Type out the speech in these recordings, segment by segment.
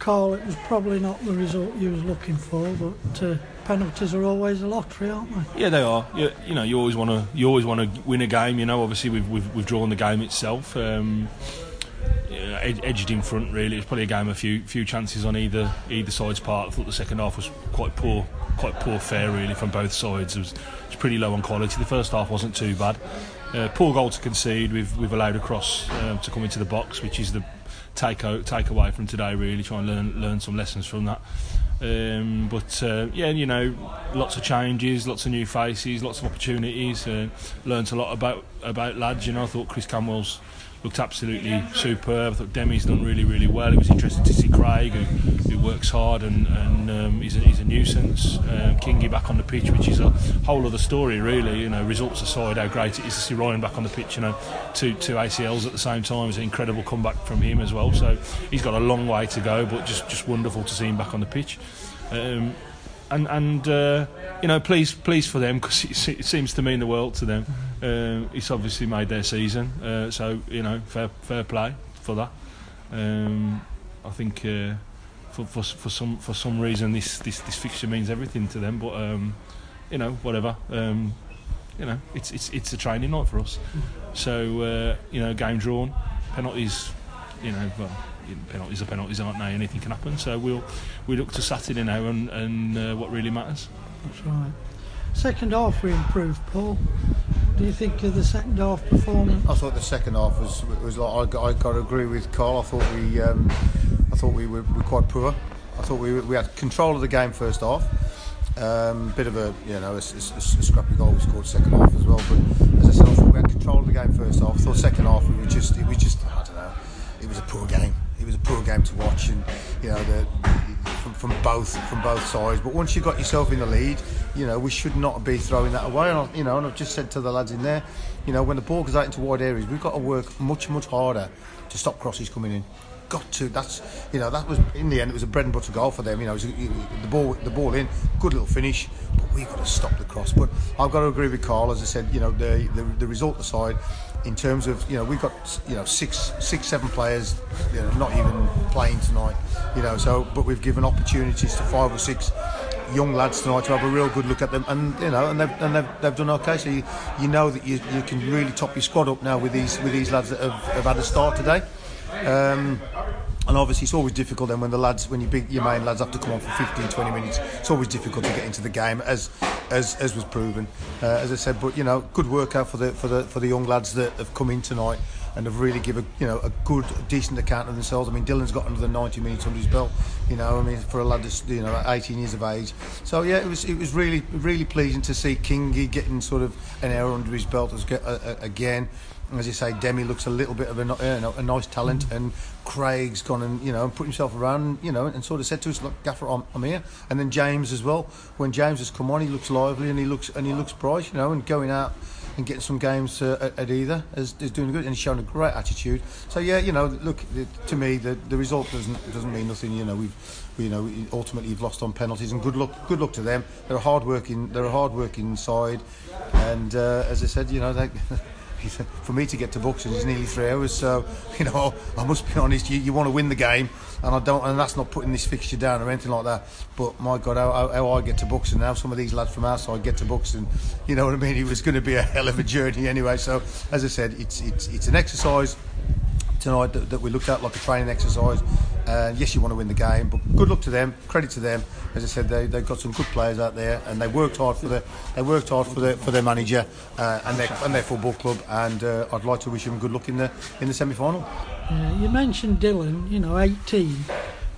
Carl, it was probably not the result you was looking for, but uh, penalties are always a lottery, aren't they? Yeah, they are. You, you know, you always want to you always want to win a game. You know, obviously we've we've, we've drawn the game itself. Um, ed- edged in front really. It was probably a game of few few chances on either either side's part. I thought the second half was quite poor, quite poor fare really from both sides. It was, it was pretty low on quality. The first half wasn't too bad. Uh, poor goal to concede. We've we've allowed a cross um, to come into the box, which is the take out, take away from today. Really try and learn learn some lessons from that. Um, but uh, yeah, you know, lots of changes, lots of new faces, lots of opportunities. Uh, learned a lot about about lads. You know, I thought Chris Camwell's looked absolutely superb. I thought Demi's done really, really well. It was interesting to see Craig, who, who works hard and, and um, he's, a, he's a nuisance. Um, Kingy back on the pitch, which is a whole other story, really. You know, results aside, how great it is to see Ryan back on the pitch. You know, two two ACLs at the same time is an incredible comeback from him as well. So he's got a long way to go, but just just wonderful to see him back on the pitch. Um, and and uh, you know, please please for them because it, it, seems to mean the world to them. Uh, it's obviously made their season, uh, so you know, fair fair play for that. Um, I think uh, for, for for some for some reason this, this this fixture means everything to them, but um, you know, whatever. Um, you know, it's it's it's a training night for us. So uh, you know, game drawn, penalties. You know, well, penalties are penalties, aren't they? Anything can happen. So we'll we look to Saturday now and, and uh, what really matters. That's right. Second half we improved, Paul. Do you think of the second half performance? I thought the second half was was like I got, I got to agree with Carl. I thought we um, I thought we were, were, quite poor. I thought we we had control of the game first half. Um, bit of a you know a, a, a, scrappy goal we scored second half as well. But both from both sides. But once you got yourself in the lead, you know we should not be throwing that away. And I, you know, and I've just said to the lads in there, you know, when the ball goes out into wide areas, we've got to work much much harder to stop crosses coming in. Got to. That's you know that was in the end it was a bread and butter goal for them. You know, was, the ball the ball in, good little finish, but we've got to stop the cross. But I've got to agree with Carl. As I said, you know the the, the result aside in terms of you know we've got you know six six seven players you know not even playing tonight you know so but we've given opportunities to five or six young lads tonight to have a real good look at them and you know and they've, and they've, they've done okay. So you, you know that you, you can really top your squad up now with these with these lads that have, have had a start today. Um, and obviously it's always difficult then when the lads when you big your main lads have to come on for 15 20 minutes. It's always difficult to get into the game as as, as was proven. Uh, as I said but you know good workout for the for the for the young lads that have come in tonight and have really given you know a good decent account of themselves. I mean Dylan's got another 90 minutes under his belt you know I mean for a lad that's you know 18 years of age. So yeah it was it was really really pleasing to see Kingy getting sort of an hour under his belt as, uh, uh, again as you say, Demi looks a little bit of a, you know, a nice talent, mm. and Craig's gone and you know put himself around, you know, and sort of said to us, "Look, Gaffer, I'm, I'm, here." And then James as well. When James has come on, he looks lively and he looks and he looks bright, you know, and going out and getting some games uh, at, at, either is, is doing good and he's shown a great attitude. So yeah, you know, look to me the, the result doesn't doesn't mean nothing. You know, we've we, you know ultimately you've lost on penalties and good luck good luck to them. They're a hard working they're a hard working side, and uh, as I said, you know they. for me to get to Buxton is nearly three hours. So you know, I must be honest. You, you want to win the game, and I don't. And that's not putting this fixture down or anything like that. But my God, how, how I get to Buxton now? Some of these lads from our side get to Buxton. You know what I mean? It was going to be a hell of a journey anyway. So as I said, it's it's it's an exercise tonight that, that we looked at like a training exercise. And yes, you want to win the game, but good luck to them. Credit to them. As I said, they they've got some good players out there, and they worked hard for the they worked hard for the for their manager uh, and their and their football club. And uh, I'd like to wish them good luck in the in the semi final. Yeah, you mentioned Dylan. You know, 18,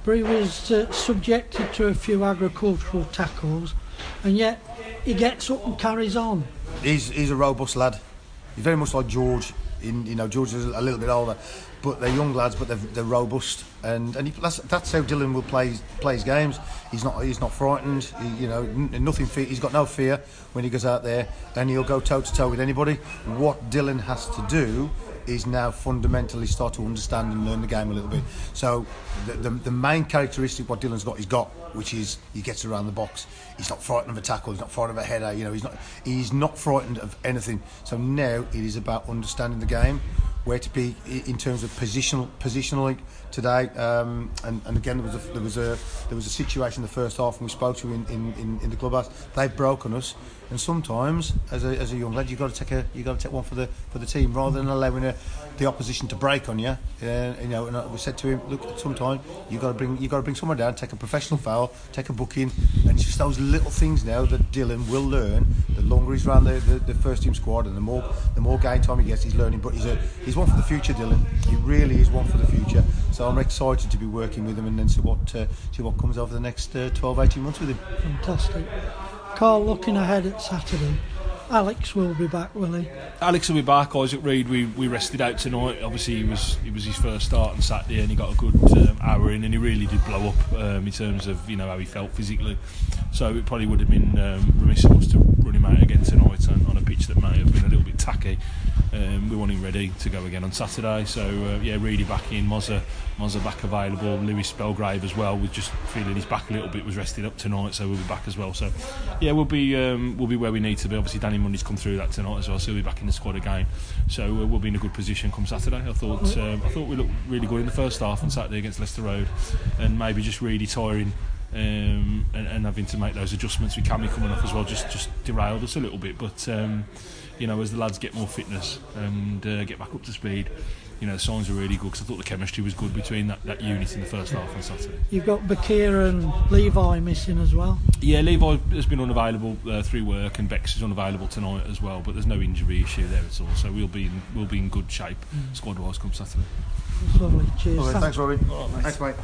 but he was uh, subjected to a few agricultural tackles, and yet he gets up and carries on. He's he's a robust lad. He's very much like George. In, you know, George is a little bit older, but they're young lads, but they're, they're robust, and and he, that's, that's how Dylan will play play his games. He's not he's not frightened. He, you know, n- nothing. Fe- he's got no fear when he goes out there, and he'll go toe to toe with anybody. What Dylan has to do is now fundamentally start to understand and learn the game a little bit. So the, the, the main characteristic what Dylan's got, he's got, which is he gets around the box. He's not frightened of a tackle. He's not frightened of a header. You know, he's not he's not frightened of anything. So now it is about understanding the game where to be in terms of positional positionally today. Um, and, and again, there was a, there was a there was a situation in the first half, and we spoke to in, in, in, in the clubhouse. They've broken us, and sometimes as a, as a young lad, you've got to take a you got to take one for the for the team rather than allowing a, the opposition to break on you. Uh, you know, and we said to him, look, sometimes you got to bring you got to bring someone down, take a professional foul, take a booking, and it's just those little things now that Dylan will learn. The longer he's around the, the, the first team squad, and the more the more game time he gets, he's learning. But he's a he's one for the future, Dylan. He really is one for the future. So I'm excited to be working with him and then see what uh, see what comes over the next uh, 12, 18 months with him. Fantastic. Carl, looking ahead at Saturday, Alex will be back, will he? Alex will be back. Isaac Reed, we, we rested out tonight. Obviously, he was it was his first start on Saturday, and he got a good um, hour in, and he really did blow up um, in terms of you know how he felt physically. So it probably would have been um, remiss of us to run him out again tonight on, on a pitch that may have been a little bit tacky. Um, we want him ready to go again on Saturday. So uh, yeah, Reedy back in, Mozza, Mozza back available, Lewis Belgrave as well. We're just feeling his back a little bit was rested up tonight, so we'll be back as well. So yeah, we'll be um, we'll be where we need to be. Obviously, Danny Mundy's come through that tonight as well, so he'll be back in the squad again. So uh, we'll be in a good position come Saturday. I thought um, I thought we looked really good in the first half on Saturday against Leicester Road, and maybe just really tiring. Um, and, and having to make those adjustments with Cammy coming off as well just just derailed us a little bit but um, you know, as the lads get more fitness and uh, get back up to speed, you know, the songs are really good because I thought the chemistry was good between that, that unit in the first half on Saturday. You've got Bakir and Levi missing as well. Yeah, Levi has been unavailable uh, through work, and Bex is unavailable tonight as well. But there's no injury issue there at all, so we'll be in, we'll be in good shape mm. squad wise come Saturday. That's lovely. Cheers. thanks, Robbie. Right, thanks, mate.